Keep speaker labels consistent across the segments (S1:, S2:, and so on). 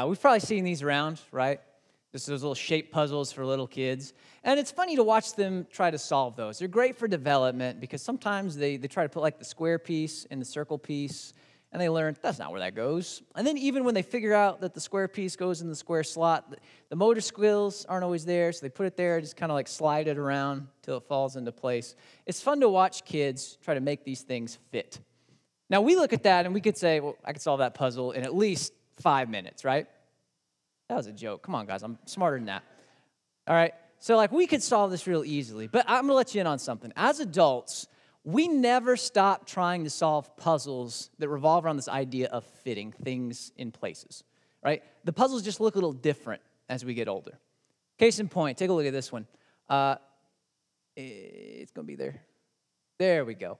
S1: Uh, we've probably seen these around, right? Just those little shape puzzles for little kids. And it's funny to watch them try to solve those. They're great for development because sometimes they, they try to put like the square piece in the circle piece, and they learn that's not where that goes. And then even when they figure out that the square piece goes in the square slot, the motor skills aren't always there, so they put it there, just kind of like slide it around till it falls into place. It's fun to watch kids try to make these things fit. Now we look at that and we could say, well, I could solve that puzzle in at least five minutes, right? That was a joke. Come on, guys, I'm smarter than that. All right, so like we could solve this real easily, but I'm gonna let you in on something. As adults, we never stop trying to solve puzzles that revolve around this idea of fitting things in places, right? The puzzles just look a little different as we get older. Case in point, take a look at this one. Uh, it's gonna be there. There we go.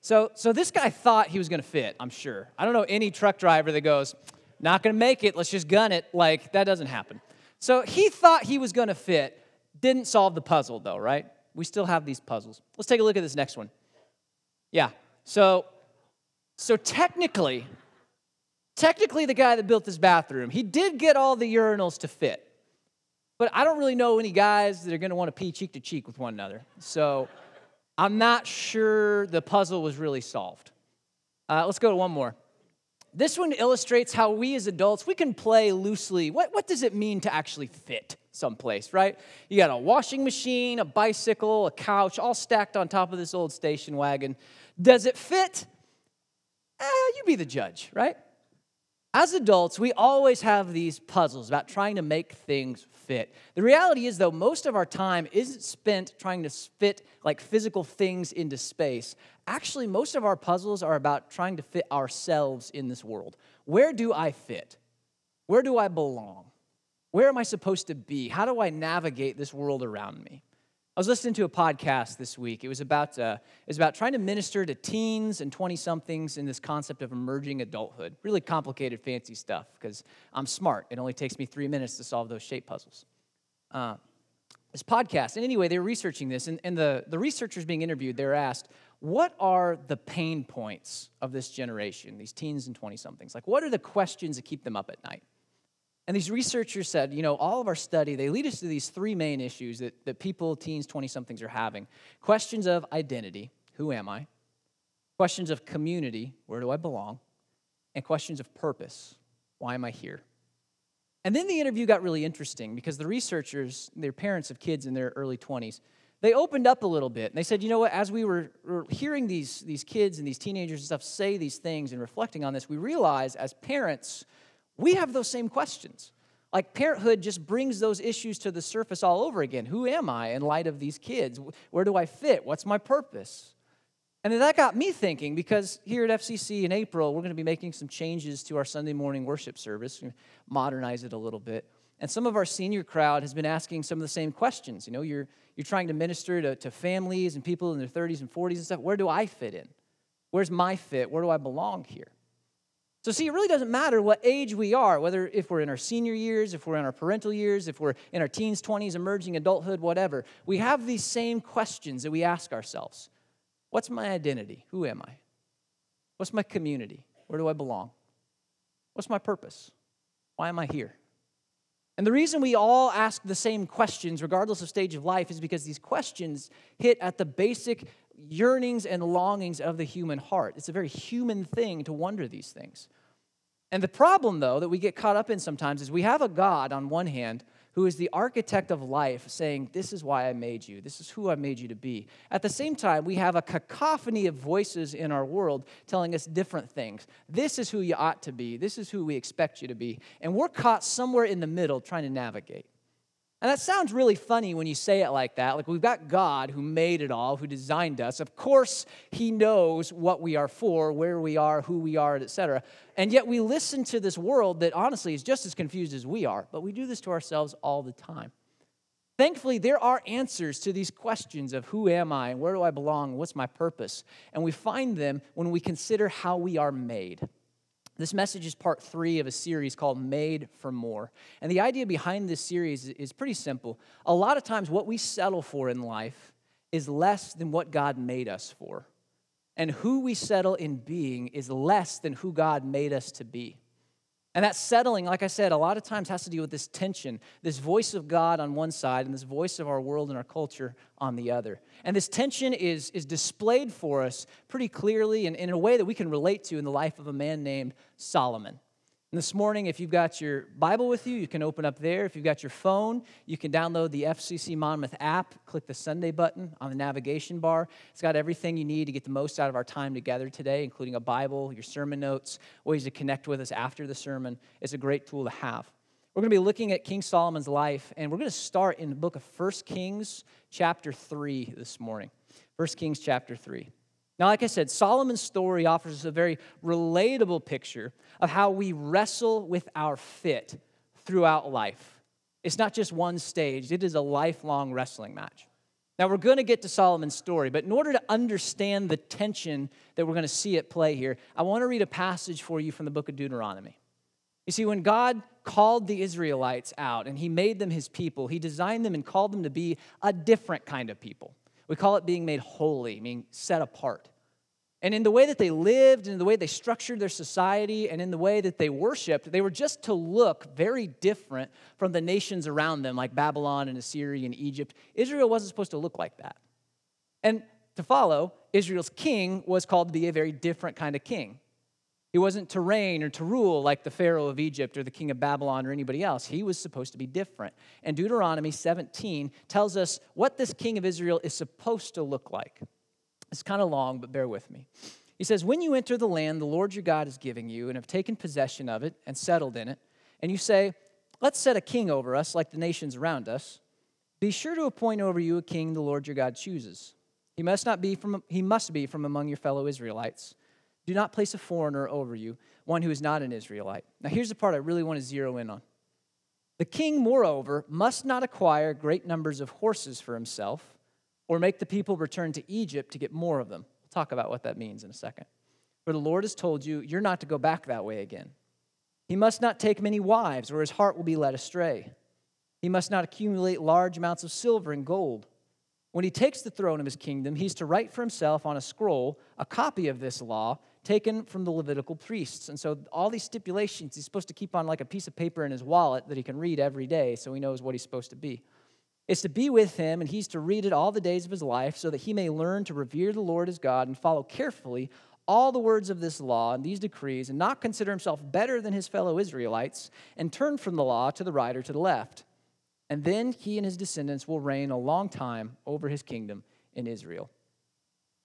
S1: So, so this guy thought he was gonna fit, I'm sure. I don't know any truck driver that goes, not gonna make it, let's just gun it. Like, that doesn't happen. So he thought he was gonna fit, didn't solve the puzzle though, right? We still have these puzzles. Let's take a look at this next one. Yeah. So, so technically, technically, the guy that built this bathroom, he did get all the urinals to fit. But I don't really know any guys that are going to want to pee cheek to cheek with one another. So I'm not sure the puzzle was really solved. Uh, let's go to one more. This one illustrates how we as adults, we can play loosely. What, what does it mean to actually fit someplace, right? You got a washing machine, a bicycle, a couch, all stacked on top of this old station wagon. Does it fit? Eh, you be the judge, right? As adults, we always have these puzzles about trying to make things fit. The reality is, though, most of our time isn't spent trying to fit like physical things into space. Actually, most of our puzzles are about trying to fit ourselves in this world. Where do I fit? Where do I belong? Where am I supposed to be? How do I navigate this world around me? I was listening to a podcast this week. It was about, uh, it was about trying to minister to teens and 20 somethings in this concept of emerging adulthood. Really complicated, fancy stuff because I'm smart. It only takes me three minutes to solve those shape puzzles. Uh, this podcast, and anyway, they were researching this, and, and the, the researchers being interviewed, they were asked, What are the pain points of this generation, these teens and 20 somethings? Like, what are the questions that keep them up at night? And these researchers said, you know, all of our study, they lead us to these three main issues that, that people, teens, 20 somethings, are having questions of identity who am I? Questions of community where do I belong? And questions of purpose why am I here? And then the interview got really interesting because the researchers, their parents of kids in their early 20s, they opened up a little bit and they said, you know what, as we were, were hearing these, these kids and these teenagers and stuff say these things and reflecting on this, we realized as parents, we have those same questions. Like parenthood just brings those issues to the surface all over again. Who am I in light of these kids? Where do I fit? What's my purpose? And that got me thinking because here at FCC in April, we're going to be making some changes to our Sunday morning worship service, modernize it a little bit. And some of our senior crowd has been asking some of the same questions. You know, you're, you're trying to minister to, to families and people in their 30s and 40s and stuff. Where do I fit in? Where's my fit? Where do I belong here? So, see, it really doesn't matter what age we are, whether if we're in our senior years, if we're in our parental years, if we're in our teens, 20s, emerging adulthood, whatever. We have these same questions that we ask ourselves What's my identity? Who am I? What's my community? Where do I belong? What's my purpose? Why am I here? And the reason we all ask the same questions, regardless of stage of life, is because these questions hit at the basic yearnings and longings of the human heart. It's a very human thing to wonder these things. And the problem, though, that we get caught up in sometimes is we have a God on one hand who is the architect of life saying, This is why I made you, this is who I made you to be. At the same time, we have a cacophony of voices in our world telling us different things. This is who you ought to be, this is who we expect you to be. And we're caught somewhere in the middle trying to navigate. And that sounds really funny when you say it like that. Like we've got God who made it all, who designed us. Of course, he knows what we are for, where we are, who we are, etc. And yet we listen to this world that honestly is just as confused as we are, but we do this to ourselves all the time. Thankfully, there are answers to these questions of who am I and where do I belong, what's my purpose? And we find them when we consider how we are made. This message is part three of a series called Made for More. And the idea behind this series is pretty simple. A lot of times, what we settle for in life is less than what God made us for. And who we settle in being is less than who God made us to be. And that settling, like I said, a lot of times has to do with this tension, this voice of God on one side and this voice of our world and our culture on the other. And this tension is, is displayed for us pretty clearly and in a way that we can relate to in the life of a man named Solomon. And this morning, if you've got your Bible with you, you can open up there. If you've got your phone, you can download the FCC Monmouth app, click the Sunday button on the navigation bar. It's got everything you need to get the most out of our time together today, including a Bible, your sermon notes, ways to connect with us after the sermon. It's a great tool to have. We're going to be looking at King Solomon's life, and we're going to start in the book of 1 Kings, chapter 3, this morning. 1 Kings, chapter 3. Now, like I said, Solomon's story offers us a very relatable picture of how we wrestle with our fit throughout life. It's not just one stage, it is a lifelong wrestling match. Now, we're going to get to Solomon's story, but in order to understand the tension that we're going to see at play here, I want to read a passage for you from the book of Deuteronomy. You see, when God called the Israelites out and he made them his people, he designed them and called them to be a different kind of people. We call it being made holy, being set apart. And in the way that they lived, and in the way they structured their society, and in the way that they worshiped, they were just to look very different from the nations around them, like Babylon and Assyria and Egypt. Israel wasn't supposed to look like that. And to follow, Israel's king was called to be a very different kind of king. He wasn't to reign or to rule like the Pharaoh of Egypt or the king of Babylon or anybody else. He was supposed to be different. And Deuteronomy 17 tells us what this king of Israel is supposed to look like. It's kind of long, but bear with me. He says, When you enter the land the Lord your God is giving you and have taken possession of it and settled in it, and you say, Let's set a king over us like the nations around us, be sure to appoint over you a king the Lord your God chooses. He must not be from he must be from among your fellow Israelites do not place a foreigner over you, one who is not an Israelite. Now, here's the part I really want to zero in on. The king, moreover, must not acquire great numbers of horses for himself or make the people return to Egypt to get more of them. We'll talk about what that means in a second. For the Lord has told you, you're not to go back that way again. He must not take many wives, or his heart will be led astray. He must not accumulate large amounts of silver and gold when he takes the throne of his kingdom, he's to write for himself on a scroll a copy of this law taken from the Levitical priests. And so, all these stipulations, he's supposed to keep on like a piece of paper in his wallet that he can read every day so he knows what he's supposed to be. It's to be with him, and he's to read it all the days of his life so that he may learn to revere the Lord as God and follow carefully all the words of this law and these decrees and not consider himself better than his fellow Israelites and turn from the law to the right or to the left and then he and his descendants will reign a long time over his kingdom in Israel.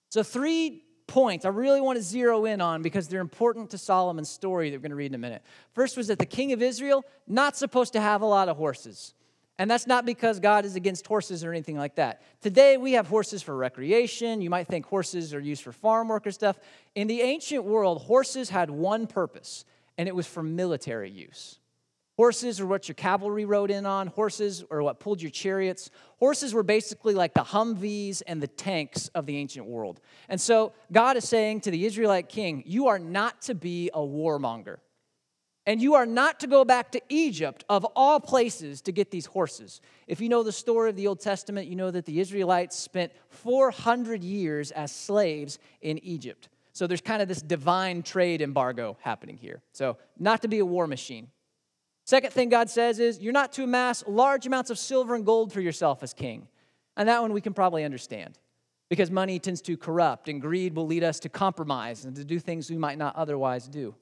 S1: So, three points I really want to zero in on because they're important to Solomon's story that we're going to read in a minute. First was that the king of Israel not supposed to have a lot of horses. And that's not because God is against horses or anything like that. Today we have horses for recreation. You might think horses are used for farm work or stuff. In the ancient world, horses had one purpose, and it was for military use. Horses are what your cavalry rode in on. Horses are what pulled your chariots. Horses were basically like the Humvees and the tanks of the ancient world. And so God is saying to the Israelite king, You are not to be a warmonger. And you are not to go back to Egypt, of all places, to get these horses. If you know the story of the Old Testament, you know that the Israelites spent 400 years as slaves in Egypt. So there's kind of this divine trade embargo happening here. So, not to be a war machine. Second thing God says is you're not to amass large amounts of silver and gold for yourself as king. And that one we can probably understand because money tends to corrupt and greed will lead us to compromise and to do things we might not otherwise do.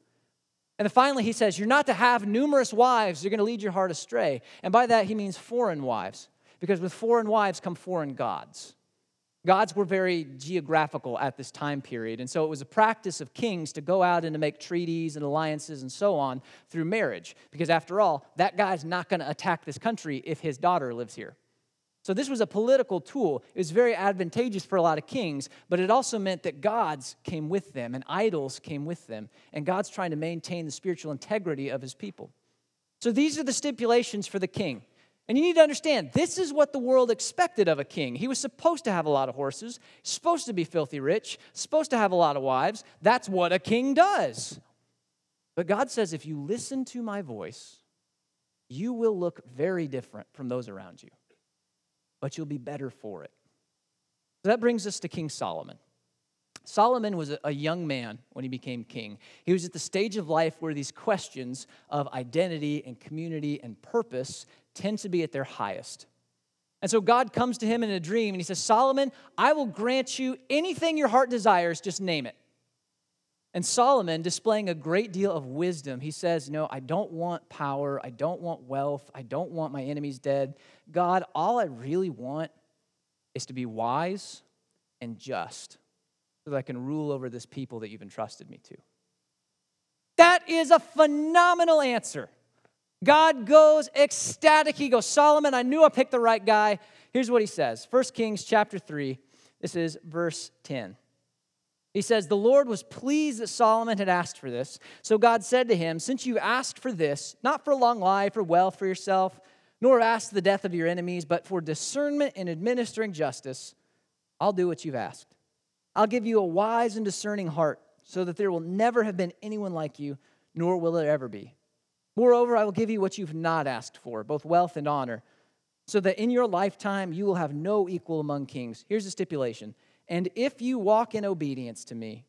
S1: And then finally, he says, You're not to have numerous wives, you're going to lead your heart astray. And by that, he means foreign wives, because with foreign wives come foreign gods. Gods were very geographical at this time period, and so it was a practice of kings to go out and to make treaties and alliances and so on through marriage, because after all, that guy's not going to attack this country if his daughter lives here. So this was a political tool. It was very advantageous for a lot of kings, but it also meant that gods came with them and idols came with them, and God's trying to maintain the spiritual integrity of his people. So these are the stipulations for the king. And you need to understand, this is what the world expected of a king. He was supposed to have a lot of horses, supposed to be filthy rich, supposed to have a lot of wives. That's what a king does. But God says, if you listen to my voice, you will look very different from those around you, but you'll be better for it. So that brings us to King Solomon. Solomon was a young man when he became king. He was at the stage of life where these questions of identity and community and purpose tend to be at their highest. And so God comes to him in a dream and he says, Solomon, I will grant you anything your heart desires, just name it. And Solomon, displaying a great deal of wisdom, he says, No, I don't want power. I don't want wealth. I don't want my enemies dead. God, all I really want is to be wise and just so that I can rule over this people that you've entrusted me to. That is a phenomenal answer. God goes ecstatic. He goes, Solomon, I knew I picked the right guy. Here's what he says 1 Kings chapter 3. This is verse 10. He says, The Lord was pleased that Solomon had asked for this. So God said to him, Since you asked for this, not for a long life or wealth for yourself, nor asked the death of your enemies, but for discernment in administering justice, I'll do what you've asked. I'll give you a wise and discerning heart, so that there will never have been anyone like you, nor will there ever be. Moreover, I will give you what you've not asked for, both wealth and honor, so that in your lifetime you will have no equal among kings. Here's the stipulation And if you walk in obedience to me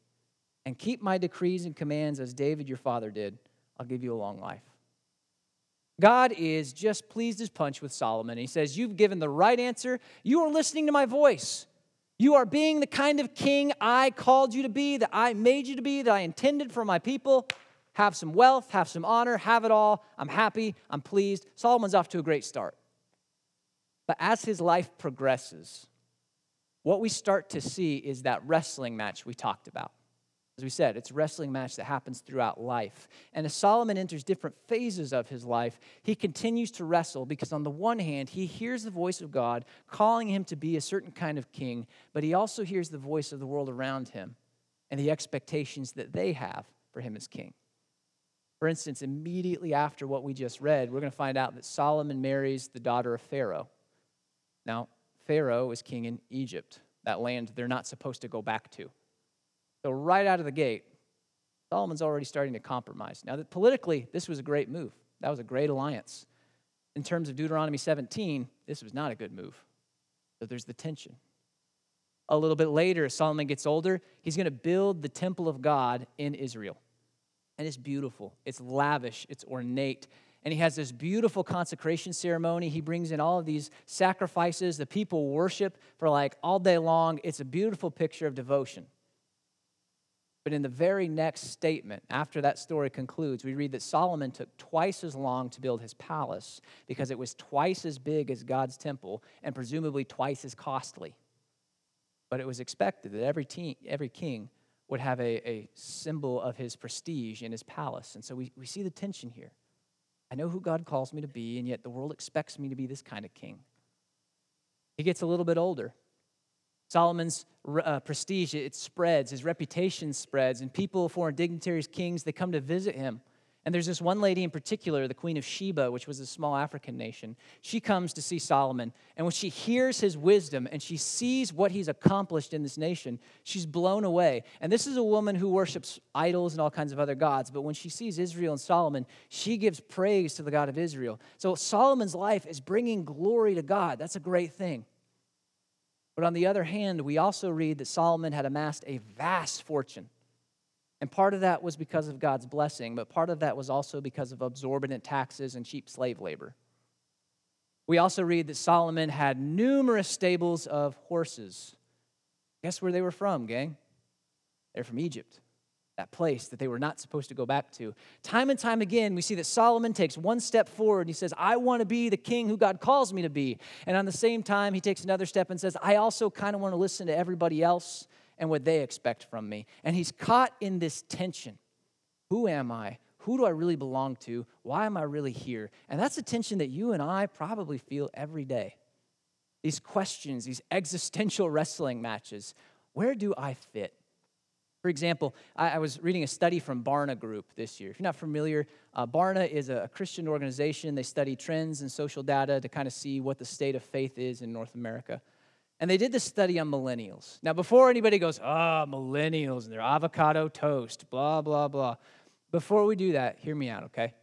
S1: and keep my decrees and commands as David your father did, I'll give you a long life. God is just pleased as punch with Solomon. He says, You've given the right answer. You are listening to my voice. You are being the kind of king I called you to be, that I made you to be, that I intended for my people. Have some wealth, have some honor, have it all. I'm happy, I'm pleased. Solomon's off to a great start. But as his life progresses, what we start to see is that wrestling match we talked about. As we said, it's a wrestling match that happens throughout life. And as Solomon enters different phases of his life, he continues to wrestle because, on the one hand, he hears the voice of God calling him to be a certain kind of king, but he also hears the voice of the world around him and the expectations that they have for him as king. For instance, immediately after what we just read, we're going to find out that Solomon marries the daughter of Pharaoh. Now, Pharaoh is king in Egypt, that land they're not supposed to go back to. So, right out of the gate, Solomon's already starting to compromise. Now, politically, this was a great move. That was a great alliance. In terms of Deuteronomy 17, this was not a good move. So, there's the tension. A little bit later, Solomon gets older, he's going to build the temple of God in Israel. And it's beautiful, it's lavish, it's ornate. And he has this beautiful consecration ceremony. He brings in all of these sacrifices. The people worship for like all day long. It's a beautiful picture of devotion. But in the very next statement, after that story concludes, we read that Solomon took twice as long to build his palace because it was twice as big as God's temple and presumably twice as costly. But it was expected that every, teen, every king would have a, a symbol of his prestige in his palace. And so we, we see the tension here. I know who God calls me to be, and yet the world expects me to be this kind of king. He gets a little bit older. Solomon's uh, prestige, it spreads, his reputation spreads, and people, foreign dignitaries, kings, they come to visit him. And there's this one lady in particular, the Queen of Sheba, which was a small African nation. She comes to see Solomon. And when she hears his wisdom and she sees what he's accomplished in this nation, she's blown away. And this is a woman who worships idols and all kinds of other gods. But when she sees Israel and Solomon, she gives praise to the God of Israel. So Solomon's life is bringing glory to God. That's a great thing. But on the other hand, we also read that Solomon had amassed a vast fortune. And part of that was because of God's blessing, but part of that was also because of absorbent taxes and cheap slave labor. We also read that Solomon had numerous stables of horses. Guess where they were from, gang? They're from Egypt that place that they were not supposed to go back to. Time and time again, we see that Solomon takes one step forward and he says, I want to be the king who God calls me to be. And on the same time, he takes another step and says, I also kind of want to listen to everybody else and what they expect from me. And he's caught in this tension Who am I? Who do I really belong to? Why am I really here? And that's a tension that you and I probably feel every day. These questions, these existential wrestling matches. Where do I fit? For example, I, I, was reading a study from Barna Group this year. If you're not familiar, uh, Barna is a, a Christian organization. They study trends and social data to kind of see what the state of faith is in North America. And they did this study on millennials. Now, before anybody goes, ah, oh, millennials and their avocado toast, blah, blah, blah. Before we do that, hear me out, okay?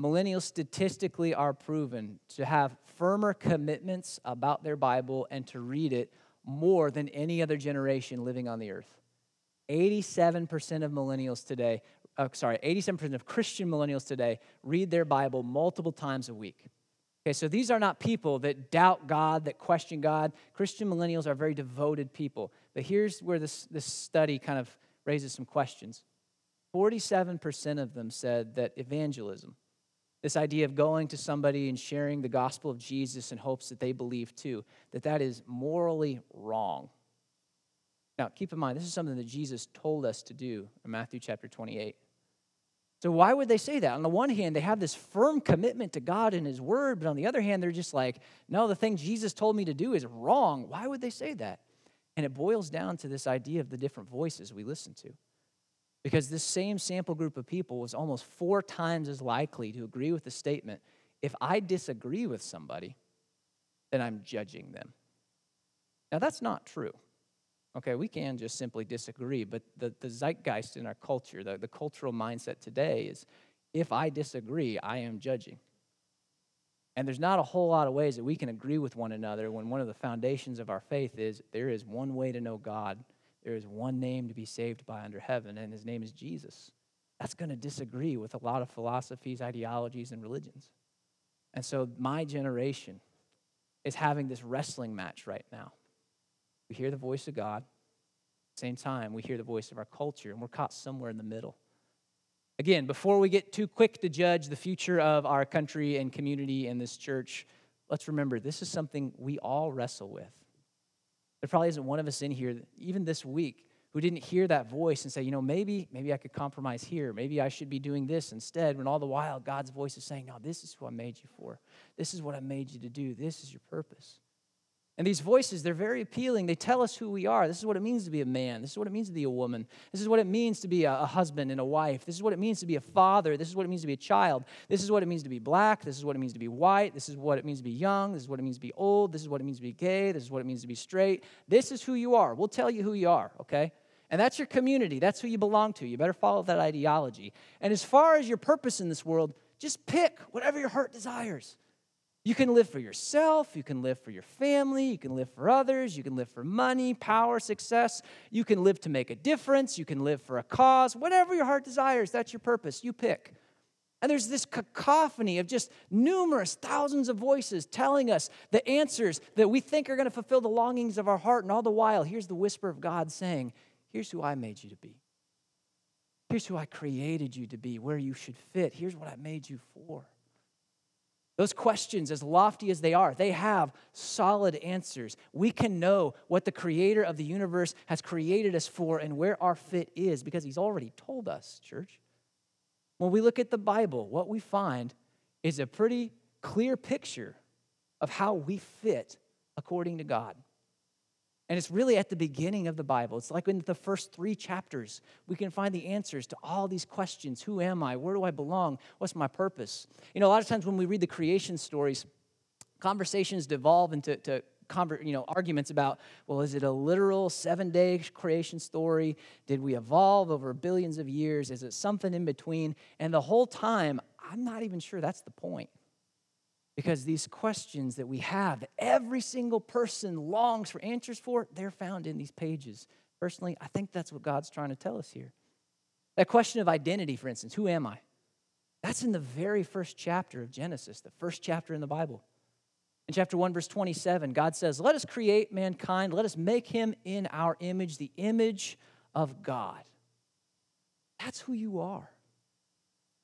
S1: Millennials statistically are proven to have firmer commitments about their Bible and to read it more than any other generation living on the earth. 87% of millennials today, uh, sorry, 87% of Christian millennials today read their Bible multiple times a week. Okay, so these are not people that doubt God, that question God. Christian millennials are very devoted people. But here's where this, this study kind of raises some questions. 47% of them said that evangelism, this idea of going to somebody and sharing the gospel of Jesus in hopes that they believe too, that that is morally wrong. Now, keep in mind, this is something that Jesus told us to do in Matthew chapter 28. So, why would they say that? On the one hand, they have this firm commitment to God and His Word, but on the other hand, they're just like, no, the thing Jesus told me to do is wrong. Why would they say that? And it boils down to this idea of the different voices we listen to. Because this same sample group of people was almost four times as likely to agree with the statement if I disagree with somebody, then I'm judging them. Now, that's not true. Okay, we can just simply disagree, but the, the zeitgeist in our culture, the, the cultural mindset today is if I disagree, I am judging. And there's not a whole lot of ways that we can agree with one another when one of the foundations of our faith is there is one way to know God there is one name to be saved by under heaven, and his name is Jesus. That's going to disagree with a lot of philosophies, ideologies, and religions. And so my generation is having this wrestling match right now. We hear the voice of God. At the same time, we hear the voice of our culture, and we're caught somewhere in the middle. Again, before we get too quick to judge the future of our country and community and this church, let's remember this is something we all wrestle with. There probably isn't one of us in here, even this week, who didn't hear that voice and say, you know, maybe, maybe I could compromise here. Maybe I should be doing this instead. When all the while God's voice is saying, no, this is who I made you for. This is what I made you to do. This is your purpose. And these voices, they're very appealing. They tell us who we are. This is what it means to be a man. This is what it means to be a woman. This is what it means to be a, husband and a wife. This is what it means to be a father. This is what it means to be a child. This is what it means to be black. This is what it means to be white. This is what it means to be young. This is what it means to be old. This is what it means to be gay. This is what it means to be straight. This is who you are. We'll tell you who you are, okay? And that's your community. That's who you belong to. You better follow that ideology. And as far as your purpose in this world, just pick whatever your heart desires. You can live for yourself, you can live for your family, you can live for others, you can live for money, power, success, you can live to make a difference, you can live for a cause, whatever your heart desires, that's your purpose. You pick. And there's this cacophony of just numerous thousands of voices telling us the answers that we think are going to fulfill the longings of our heart. And all the while, here's the whisper of God saying, Here's who I made you to be. Here's who I created you to be, where you should fit. Here's what I made you for. Those questions, as lofty as they are, they have solid answers. We can know what the creator of the universe has created us for and where our fit is because he's already told us, church. When we look at the Bible, what we find is a pretty clear picture of how we fit according to God. And it's really at the beginning of the Bible. It's like in the first three chapters, we can find the answers to all these questions Who am I? Where do I belong? What's my purpose? You know, a lot of times when we read the creation stories, conversations devolve into to you know, arguments about, well, is it a literal seven day creation story? Did we evolve over billions of years? Is it something in between? And the whole time, I'm not even sure that's the point. Because these questions that we have, that every single person longs for answers for, they're found in these pages. Personally, I think that's what God's trying to tell us here. That question of identity, for instance, who am I? That's in the very first chapter of Genesis, the first chapter in the Bible. In chapter 1, verse 27, God says, Let us create mankind, let us make him in our image, the image of God. That's who you are.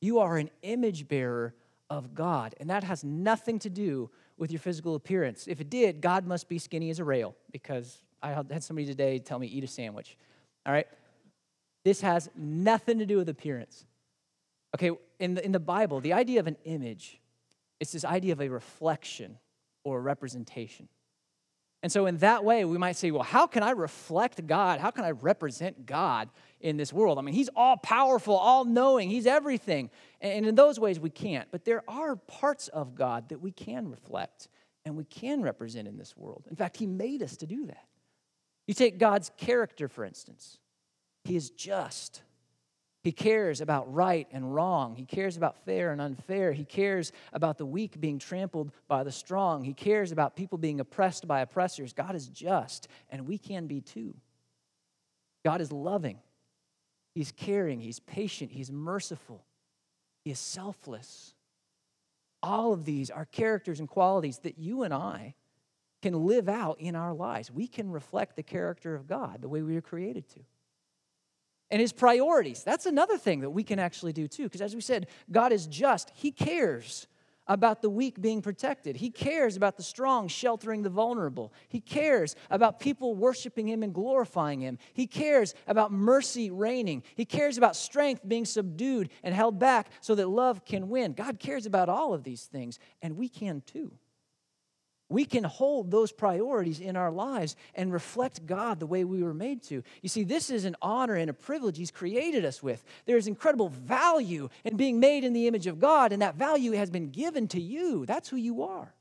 S1: You are an image bearer of God. And that has nothing to do with your physical appearance. If it did, God must be skinny as a rail because I had somebody today tell me eat a sandwich. All right? This has nothing to do with appearance. Okay, in the, in the Bible, the idea of an image, it's this idea of a reflection or a representation. And so, in that way, we might say, well, how can I reflect God? How can I represent God in this world? I mean, He's all powerful, all knowing, He's everything. And in those ways, we can't. But there are parts of God that we can reflect and we can represent in this world. In fact, He made us to do that. You take God's character, for instance, He is just, He cares about right and wrong. He cares about fair and unfair. He cares about the weak being trampled by the strong. He cares about people being oppressed by oppressors. God is just, and we can be too. God is loving. He's caring. He's patient. He's merciful. He is selfless. All of these are characters and qualities that you and I can live out in our lives. We can reflect the character of God the way we were created to and his priorities. That's another thing that we can actually do too. Because as we said, God is just, he cares about the weak being protected. He cares about the strong sheltering the vulnerable. He cares about people worshiping Him and glorifying Him. He cares about mercy reigning. He cares about strength being subdued and held back so that love can win. God cares about all of these things, and we can too we can hold those priorities in our lives and reflect God the way we were made to. You see, this is an honor and a privilege He's created us with. There's incredible value in being made in the image of God, and that value has been given to you. That's who you are.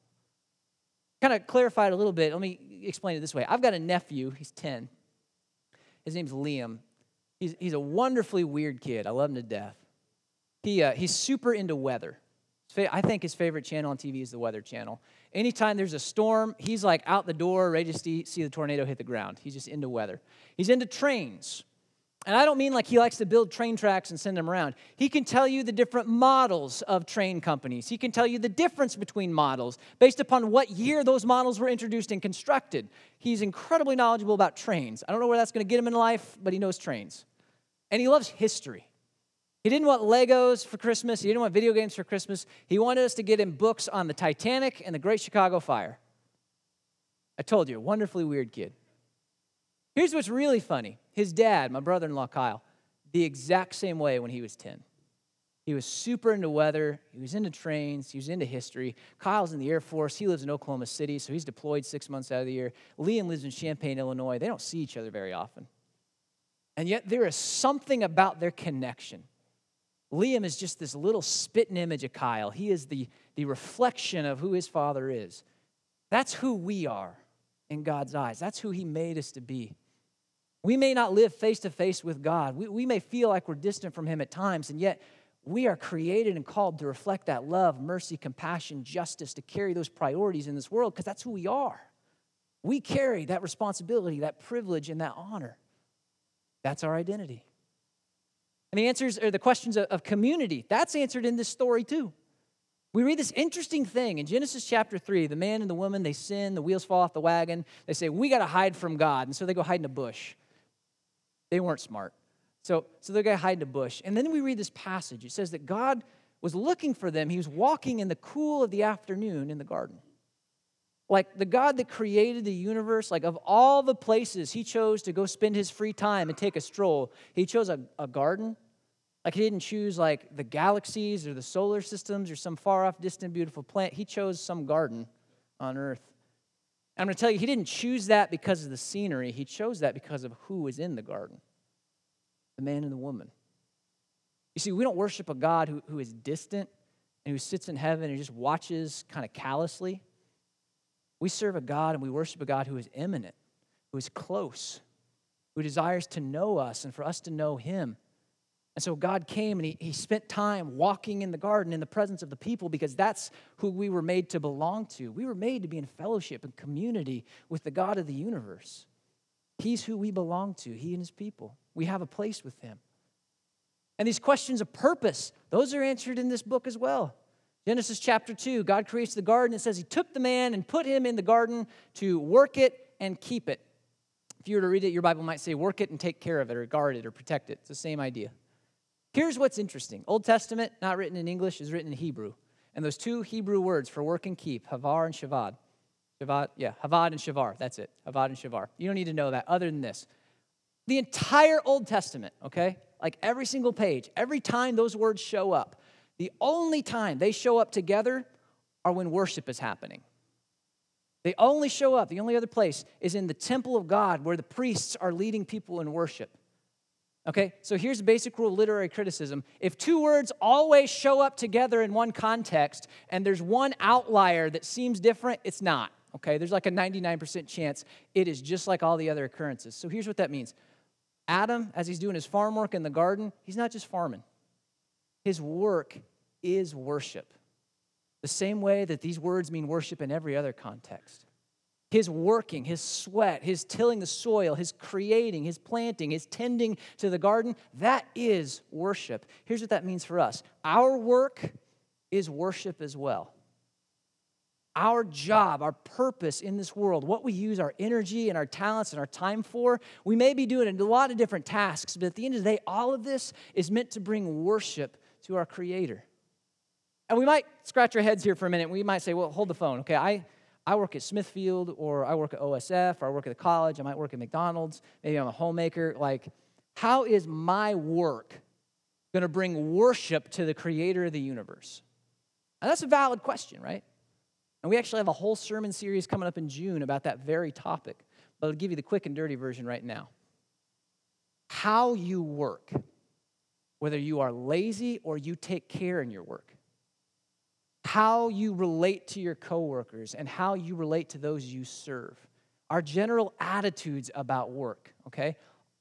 S1: Kind of clarified a little bit. Let me explain it this way I've got a nephew, he's 10. His name's Liam. He's, he's a wonderfully weird kid. I love him to death. He, uh, he's super into weather. I think his favorite channel on TV is the Weather Channel. Anytime there's a storm, he's like out the door, ready to see, see the tornado hit the ground. He's just into weather. He's into trains. And I don't mean like he likes to build train tracks and send them around. He can tell you the different models of train companies. He can tell you the difference between models based upon what year those models were introduced and constructed. He's incredibly knowledgeable about trains. I don't know where that's going to get him in life, but he knows trains. And he loves history. He didn't want Legos for Christmas. He didn't want video games for Christmas. He wanted us to get him books on the Titanic and the Great Chicago Fire. I told you, wonderfully weird kid. Here's what's really funny his dad, my brother in law Kyle, the exact same way when he was 10. He was super into weather. He was into trains. He was into history. Kyle's in the Air Force. He lives in Oklahoma City, so he's deployed six months out of the year. Liam lives in Champaign, Illinois. They don't see each other very often. And yet, there is something about their connection Liam is just this little spitting image of Kyle. He is the, the reflection of who his father is. That's who we are in God's eyes. That's who he made us to be. We may not live face to face with God. We, we may feel like we're distant from him at times, and yet we are created and called to reflect that love, mercy, compassion, justice, to carry those priorities in this world because that's who we are. We carry that responsibility, that privilege, and that honor. That's our identity. And the answers are the questions of, of community. That's answered in this story too. We read this interesting thing in Genesis chapter 3. The man and the woman, they sin, the wheels fall off the wagon. They say, We got to hide from God. And so they go hide in a bush. They weren't smart. So, so they go hide in a bush. And then we read this passage. It says that God was looking for them. He was walking in the cool of the afternoon in the garden. Like the God that created the universe, like of all the places he chose to go spend his free time and take a stroll, he chose a, a garden like he didn't choose like the galaxies or the solar systems or some far off, distant, beautiful planet. He chose some garden on earth. I'm going to tell you, he didn't choose that because of the scenery. He chose that because of who was in the garden the man and the woman. You see, we don't worship a God who, who is distant and who sits in heaven and just watches kind of callously. We serve a God and we worship a God who is immanent, who is close, who desires to know us and for us to know him. And so God came and he, he spent time walking in the garden in the presence of the people because that's who we were made to belong to. We were made to be in fellowship and community with the God of the universe. He's who we belong to, He and His people. We have a place with Him. And these questions of purpose, those are answered in this book as well. Genesis chapter 2, God creates the garden. It says He took the man and put him in the garden to work it and keep it. If you were to read it, your Bible might say, work it and take care of it, or guard it, or protect it. It's the same idea. Here's what's interesting Old Testament, not written in English, is written in Hebrew. And those two Hebrew words for work and keep, havar and shavad. Shavad, yeah, havad and shavar. That's it. Havad and shavar. You don't need to know that other than this. The entire Old Testament, okay? Like every single page, every time those words show up, the only time they show up together are when worship is happening. They only show up, the only other place is in the temple of God where the priests are leading people in worship. Okay, so here's a basic rule of literary criticism. If two words always show up together in one context and there's one outlier that seems different, it's not. Okay, there's like a 99% chance it is just like all the other occurrences. So here's what that means Adam, as he's doing his farm work in the garden, he's not just farming. His work is worship. The same way that these words mean worship in every other context. His working, his sweat, his tilling the soil, his creating, his planting, his tending to the garden, that is worship. Here's what that means for us our work is worship as well. Our job, our purpose in this world, what we use our energy and our talents and our time for, we may be doing a lot of different tasks, but at the end of the day, all of this is meant to bring worship to our Creator. And we might scratch our heads here for a minute. We might say, well, hold the phone. Okay, I, I work at Smithfield or I work at OSF or I work at the college. I might work at McDonald's. Maybe I'm a homemaker. Like, how is my work going to bring worship to the creator of the universe? And that's a valid question, right? And we actually have a whole sermon series coming up in June about that very topic. But I'll give you the quick and dirty version right now. How you work, whether you are lazy or you take care in your work, how you relate to your coworkers and how you relate to those you serve, our general attitudes about work, okay?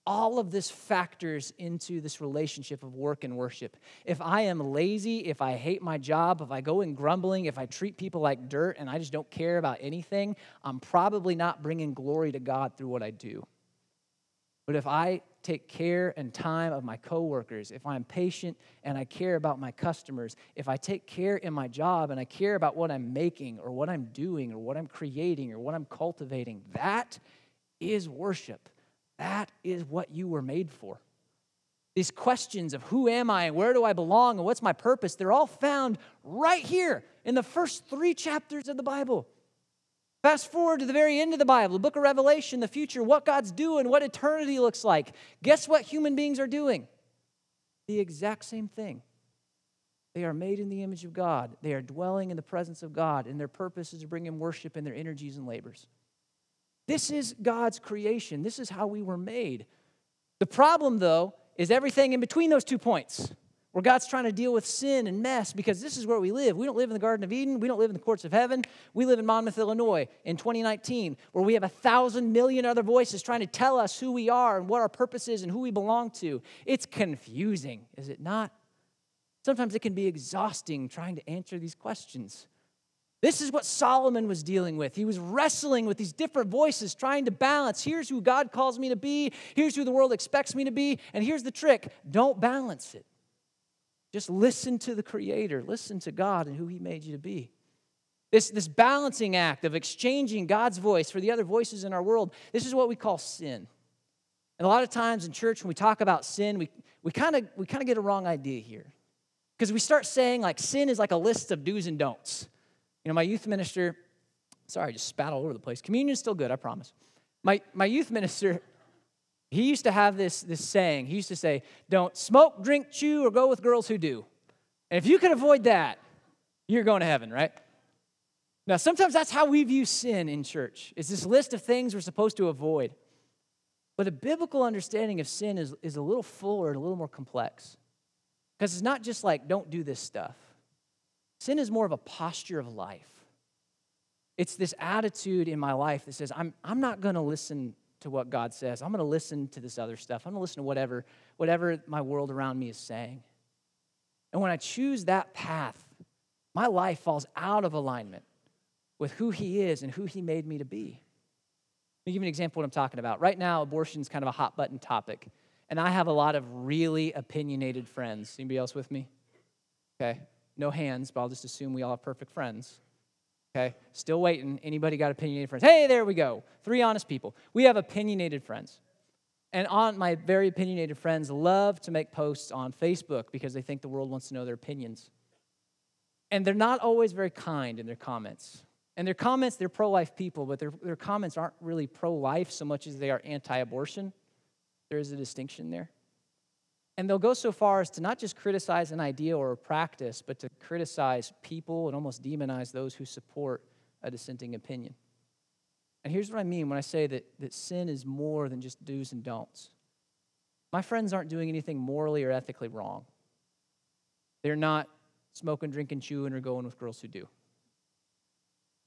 S1: all of this factors into this relationship of work and worship. If I am lazy, if I hate my job, if I go in grumbling, if I treat people like dirt and I just don't care about anything, I'm probably not bringing glory to God through what I do. But if I take care and time of my coworkers, if I'm patient and I care about my customers, if I take care in my job and I care about what I'm making or what I'm doing or what I'm creating or what I'm cultivating, that is worship. That is what you were made for. These questions of who am I and where do I belong and what's my purpose, they're all found right here in the first three chapters of the Bible. Fast forward to the very end of the Bible, the book of Revelation, the future, what God's doing, what eternity looks like. Guess what human beings are doing? The exact same thing. They are made in the image of God. They are dwelling in the presence of God, and their purpose is to bring Him worship in their energies and labors. This is God's creation. This is how we were made. The problem, though, is everything in between those two points where God's trying to deal with sin and mess because this is where we live. We don't live in the Garden of Eden. We don't live in the courts of heaven. We live in Monmouth, Illinois in 2019, where we have a thousand million other voices trying to tell us who we are and what our purpose is and who we belong to. It's confusing, is it not? Sometimes it can be exhausting trying to answer these questions. This is what Solomon was dealing with. He was wrestling with these different voices, trying to balance here's who God calls me to be, here's who the world expects me to be, and here's the trick don't balance it. Just listen to the Creator, listen to God and who He made you to be. This, this balancing act of exchanging God's voice for the other voices in our world, this is what we call sin. And a lot of times in church, when we talk about sin, we, we kind of we kind of get a wrong idea here. Because we start saying like sin is like a list of do's and don'ts. You know, my youth minister, sorry, I just spat all over the place. Communion's still good, I promise. My, my youth minister, he used to have this, this saying. He used to say, Don't smoke, drink, chew, or go with girls who do. And if you can avoid that, you're going to heaven, right? Now, sometimes that's how we view sin in church. It's this list of things we're supposed to avoid. But a biblical understanding of sin is, is a little fuller and a little more complex. Because it's not just like, don't do this stuff. Sin is more of a posture of life. It's this attitude in my life that says, I'm, I'm not going to listen to what God says. I'm going to listen to this other stuff. I'm going to listen to whatever, whatever my world around me is saying. And when I choose that path, my life falls out of alignment with who He is and who He made me to be. Let me give you an example of what I'm talking about. Right now, abortion is kind of a hot button topic. And I have a lot of really opinionated friends. Anybody else with me? Okay. No hands, but I'll just assume we all have perfect friends. Okay? Still waiting. Anybody got opinionated friends? Hey, there we go. Three honest people. We have opinionated friends. And on my very opinionated friends love to make posts on Facebook because they think the world wants to know their opinions. And they're not always very kind in their comments. And their comments, they're pro life people, but their, their comments aren't really pro life so much as they are anti abortion. There is a distinction there. And they'll go so far as to not just criticize an idea or a practice, but to criticize people and almost demonize those who support a dissenting opinion. And here's what I mean when I say that, that sin is more than just do's and don'ts. My friends aren't doing anything morally or ethically wrong. They're not smoking, drinking, chewing, or going with girls who do.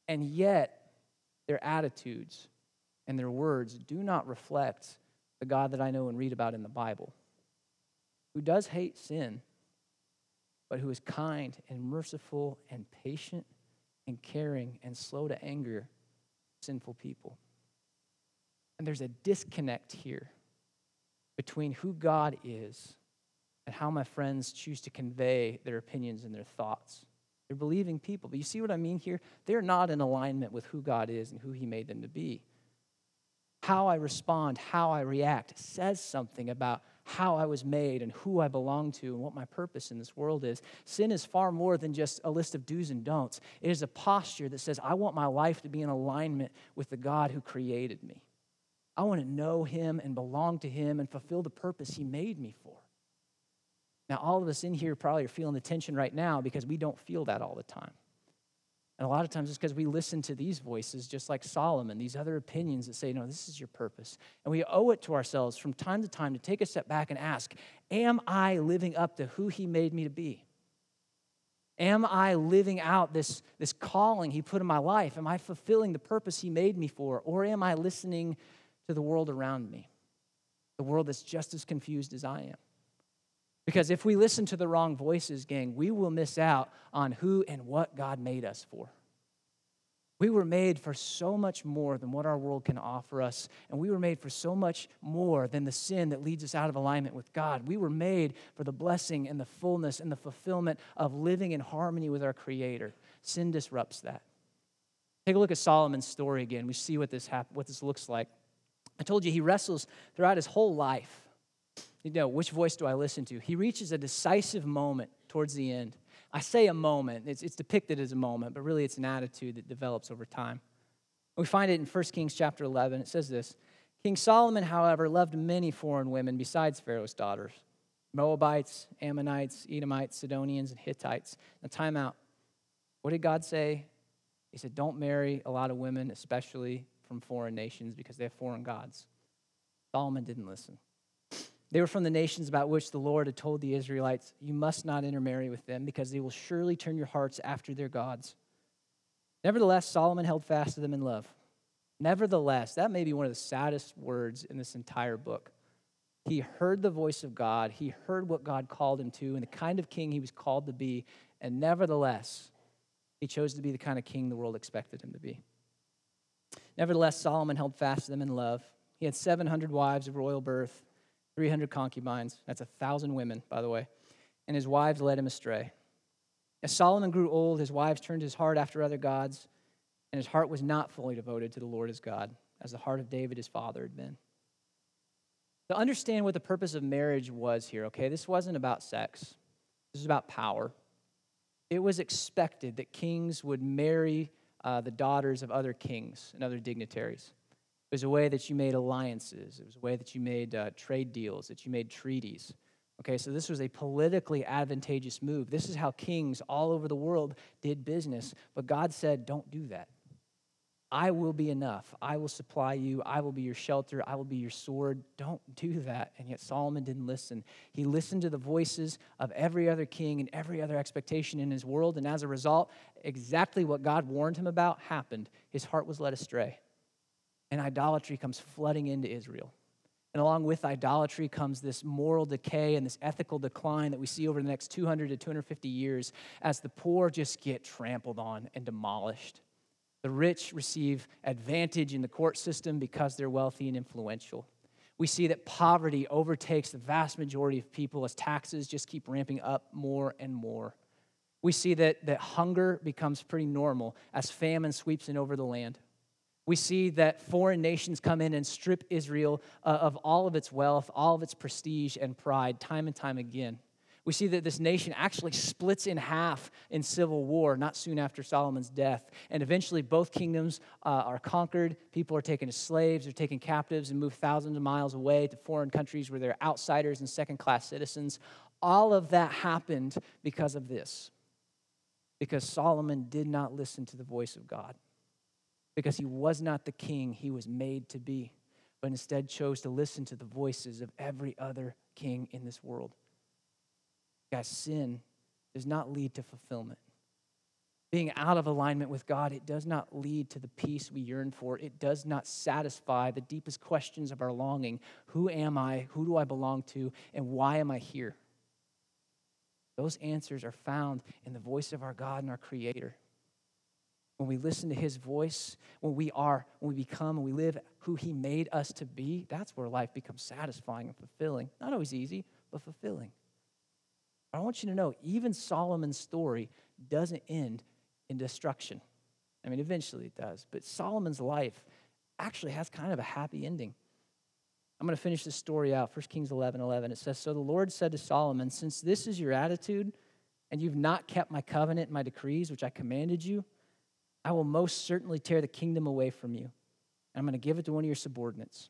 S1: And yet, their attitudes and their words do not reflect the God that I know and read about in the Bible, who does hate sin, but who is kind and merciful and patient and caring and slow to anger sinful people. And there's a disconnect here between who God is and how my friends choose to convey their opinions and their thoughts. They're believing people, but you see what I mean here? They're not in alignment with who God is and who He made them to be. How I respond, how I react says something about how I was made and who I belong to and what my purpose in this world is. Sin is far more than just a list of do's and don'ts. It is a posture that says, I want my life to be in alignment with the God who created me. I want to know Him and belong to Him and fulfill the purpose He made me for. Now, all of us in here probably are feeling the tension right now because we don't feel that all the time. And a lot of times it's because we listen to these voices, just like Solomon, these other opinions that say, no, this is your purpose. And we owe it to ourselves from time to time to take a step back and ask, am I living up to who he made me to be? Am I living out this, this calling he put in my life? Am I fulfilling the purpose he made me for? Or am I listening to the world around me? The world that's just as confused as I am. Because if we listen to the wrong voices, gang, we will miss out on who and what God made us for. We were made for so much more than what our world can offer us, and we were made for so much more than the sin that leads us out of alignment with God. We were made for the blessing and the fullness and the fulfillment of living in harmony with our Creator. Sin disrupts that. Take a look at Solomon's story again. We see what this, hap- what this looks like. I told you he wrestles throughout his whole life you know, which voice do I listen to? He reaches a decisive moment towards the end. I say a moment, it's, it's depicted as a moment, but really it's an attitude that develops over time. We find it in 1 Kings chapter 11. It says this King Solomon, however, loved many foreign women besides Pharaoh's daughters Moabites, Ammonites, Edomites, Sidonians, and Hittites. Now, time out. What did God say? He said, Don't marry a lot of women, especially from foreign nations, because they have foreign gods. Solomon didn't listen. They were from the nations about which the Lord had told the Israelites, You must not intermarry with them, because they will surely turn your hearts after their gods. Nevertheless, Solomon held fast to them in love. Nevertheless, that may be one of the saddest words in this entire book. He heard the voice of God, he heard what God called him to, and the kind of king he was called to be, and nevertheless, he chose to be the kind of king the world expected him to be. Nevertheless, Solomon held fast to them in love. He had 700 wives of royal birth 300 concubines. That's a thousand women, by the way. And his wives led him astray. As Solomon grew old, his wives turned his heart after other gods, and his heart was not fully devoted to the Lord his God, as the heart of David his father had been. To understand what the purpose of marriage was here, okay, this wasn't about sex, this was about power. It was expected that kings would marry uh, the daughters of other kings and other dignitaries. It was a way that you made alliances. It was a way that you made uh, trade deals, that you made treaties. Okay, so this was a politically advantageous move. This is how kings all over the world did business. But God said, don't do that. I will be enough. I will supply you. I will be your shelter. I will be your sword. Don't do that. And yet Solomon didn't listen. He listened to the voices of every other king and every other expectation in his world. And as a result, exactly what God warned him about happened. His heart was led astray and idolatry comes flooding into Israel. And along with idolatry comes this moral decay and this ethical decline that we see over the next 200 to 250 years as the poor just get trampled on and demolished. The rich receive advantage in the court system because they're wealthy and influential. We see that poverty overtakes the vast majority of people as taxes just keep ramping up more and more. We see that, that hunger becomes pretty normal as famine sweeps in over the land. We see that foreign nations come in and strip Israel uh, of all of its wealth, all of its prestige and pride, time and time again. We see that this nation actually splits in half in civil war, not soon after Solomon's death. And eventually, both kingdoms uh, are conquered. People are taken as slaves, they're taken captives, and moved thousands of miles away to foreign countries where they're outsiders and second class citizens. All of that happened because of this, because Solomon did not listen to the voice of God because he was not the king he was made to be, but instead chose to listen to the voices of every other king in this world. Guys, sin does not lead to fulfillment. being out of alignment with God, it does not lead to the peace we yearn for. It does not satisfy the deepest questions of our longing Who am I? Who do I belong to? And why am I here? Those answers are found in the voice of our God and our Creator. When we listen to His voice, when we are, when we become, and we live who He made us to be, that's where life becomes satisfying and fulfilling. Not always easy, but fulfilling. I want you to know, even Solomon's story doesn't end in destruction. I mean, eventually it does, but Solomon's life actually has kind of a happy ending. I'm going to finish this story out. 1 Kings 11 11. It says, So the Lord said to Solomon, Since this is your attitude, and you've not kept my covenant my decrees, which I commanded you, I will most certainly tear the kingdom away from you. And I'm going to give it to one of your subordinates.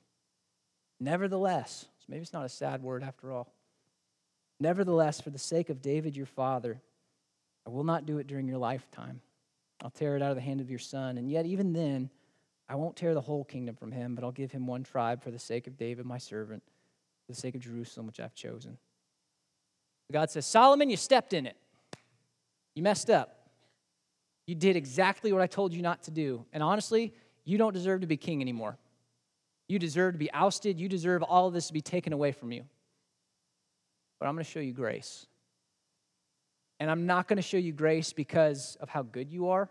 S1: Nevertheless, so maybe it's not a sad word after all. Nevertheless, for the sake of David your father, I will not do it during your lifetime. I'll tear it out of the hand of your son. And yet, even then, I won't tear the whole kingdom from him, but I'll give him one tribe for the sake of David, my servant, for the sake of Jerusalem, which I've chosen. God says, Solomon, you stepped in it. You messed up. You did exactly what I told you not to do. And honestly, you don't deserve to be king anymore. You deserve to be ousted. You deserve all of this to be taken away from you. But I'm going to show you grace. And I'm not going to show you grace because of how good you are.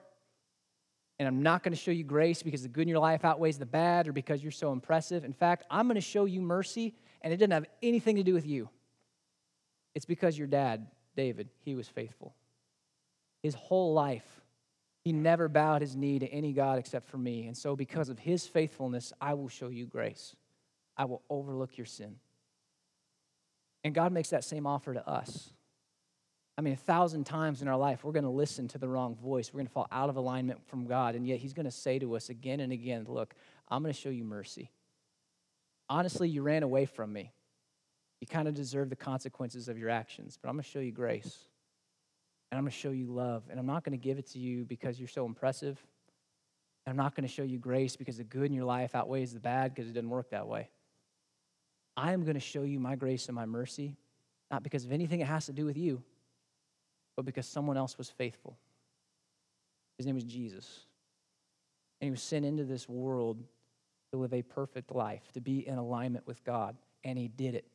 S1: And I'm not going to show you grace because the good in your life outweighs the bad or because you're so impressive. In fact, I'm going to show you mercy, and it doesn't have anything to do with you. It's because your dad, David, he was faithful. His whole life, he never bowed his knee to any God except for me. And so, because of his faithfulness, I will show you grace. I will overlook your sin. And God makes that same offer to us. I mean, a thousand times in our life, we're going to listen to the wrong voice. We're going to fall out of alignment from God. And yet, He's going to say to us again and again, Look, I'm going to show you mercy. Honestly, you ran away from me. You kind of deserve the consequences of your actions, but I'm going to show you grace. And I'm going to show you love. And I'm not going to give it to you because you're so impressive. And I'm not going to show you grace because the good in your life outweighs the bad because it doesn't work that way. I am going to show you my grace and my mercy, not because of anything it has to do with you, but because someone else was faithful. His name was Jesus. And he was sent into this world to live a perfect life, to be in alignment with God. And he did it.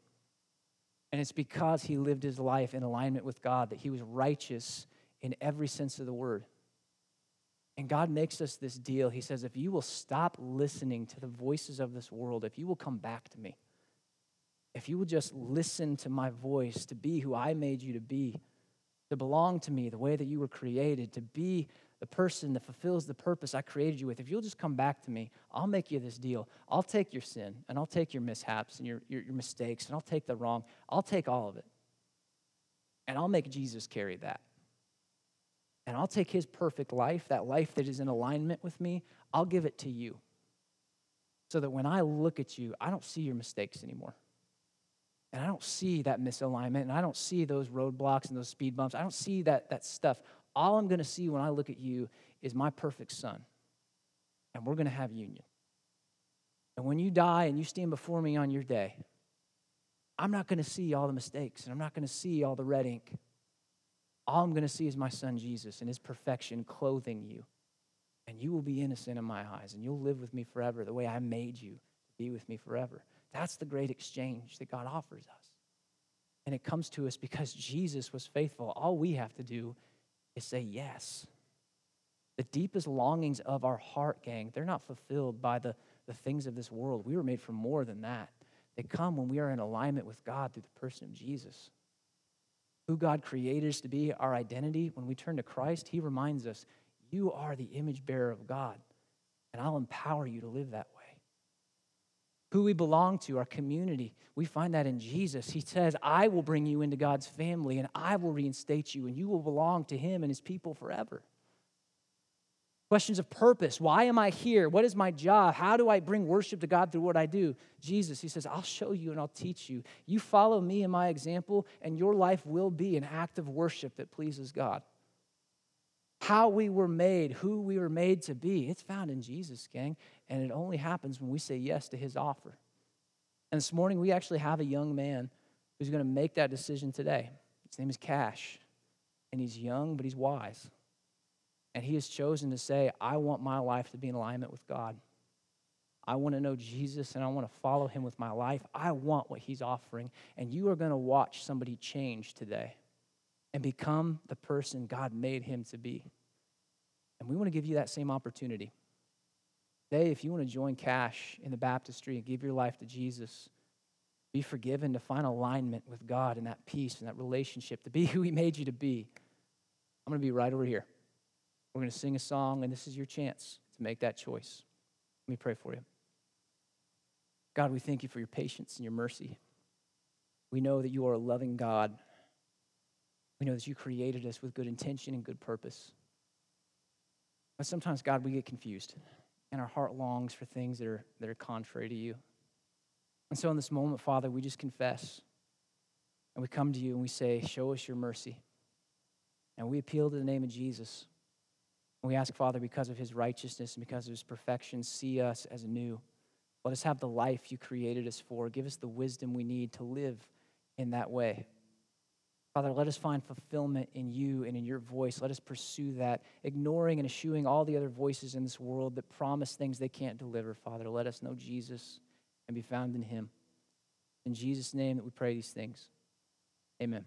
S1: And it's because he lived his life in alignment with God that he was righteous in every sense of the word. And God makes us this deal. He says, if you will stop listening to the voices of this world, if you will come back to me, if you will just listen to my voice to be who I made you to be, to belong to me the way that you were created, to be the person that fulfills the purpose I created you with, if you'll just come back to me, I'll make you this deal. I'll take your sin and I'll take your mishaps and your, your, your, mistakes and I'll take the wrong. I'll take all of it. And I'll make Jesus carry that. And I'll take his perfect life, that life that is in alignment with me, I'll give it to you. So that when I look at you, I don't see your mistakes anymore. And I don't see that misalignment, and I don't see those roadblocks and those speed bumps. I don't see that, that stuff. All I'm going to see when I look at you is my perfect son. And we're going to have union. And when you die and you stand before me on your day, I'm not going to see all the mistakes, and I'm not going to see all the red ink. All I'm going to see is my son Jesus and his perfection clothing you. And you will be innocent in my eyes, and you'll live with me forever the way I made you to be with me forever. That's the great exchange that God offers us. And it comes to us because Jesus was faithful. All we have to do is say yes. The deepest longings of our heart, gang, they're not fulfilled by the, the things of this world. We were made for more than that. They come when we are in alignment with God through the person of Jesus. Who God created us to be, our identity, when we turn to Christ, He reminds us, You are the image bearer of God, and I'll empower you to live that way who we belong to, our community. We find that in Jesus. He says, I will bring you into God's family and I will reinstate you and you will belong to Him and His people forever. Questions of purpose. Why am I here? What is my job? How do I bring worship to God through what I do? Jesus, He says, I'll show you and I'll teach you. You follow me and my example, and your life will be an act of worship that pleases God how we were made, who we were made to be. It's found in Jesus, gang. And it only happens when we say yes to his offer. And this morning, we actually have a young man who's going to make that decision today. His name is Cash. And he's young, but he's wise. And he has chosen to say, I want my life to be in alignment with God. I want to know Jesus and I want to follow him with my life. I want what he's offering. And you are going to watch somebody change today and become the person God made him to be. And we want to give you that same opportunity. Today, if you want to join Cash in the baptistry and give your life to Jesus, be forgiven to find alignment with God and that peace and that relationship, to be who He made you to be, I'm going to be right over here. We're going to sing a song, and this is your chance to make that choice. Let me pray for you. God, we thank you for your patience and your mercy. We know that you are a loving God. We know that you created us with good intention and good purpose. But sometimes, God, we get confused, and our heart longs for things that are, that are contrary to you. And so, in this moment, Father, we just confess and we come to you and we say, Show us your mercy. And we appeal to the name of Jesus. And we ask, Father, because of his righteousness and because of his perfection, see us as new. Let us have the life you created us for. Give us the wisdom we need to live in that way. Father, let us find fulfillment in you and in your voice. Let us pursue that, ignoring and eschewing all the other voices in this world that promise things they can't deliver. Father, let us know Jesus and be found in him. In Jesus' name that we pray these things. Amen.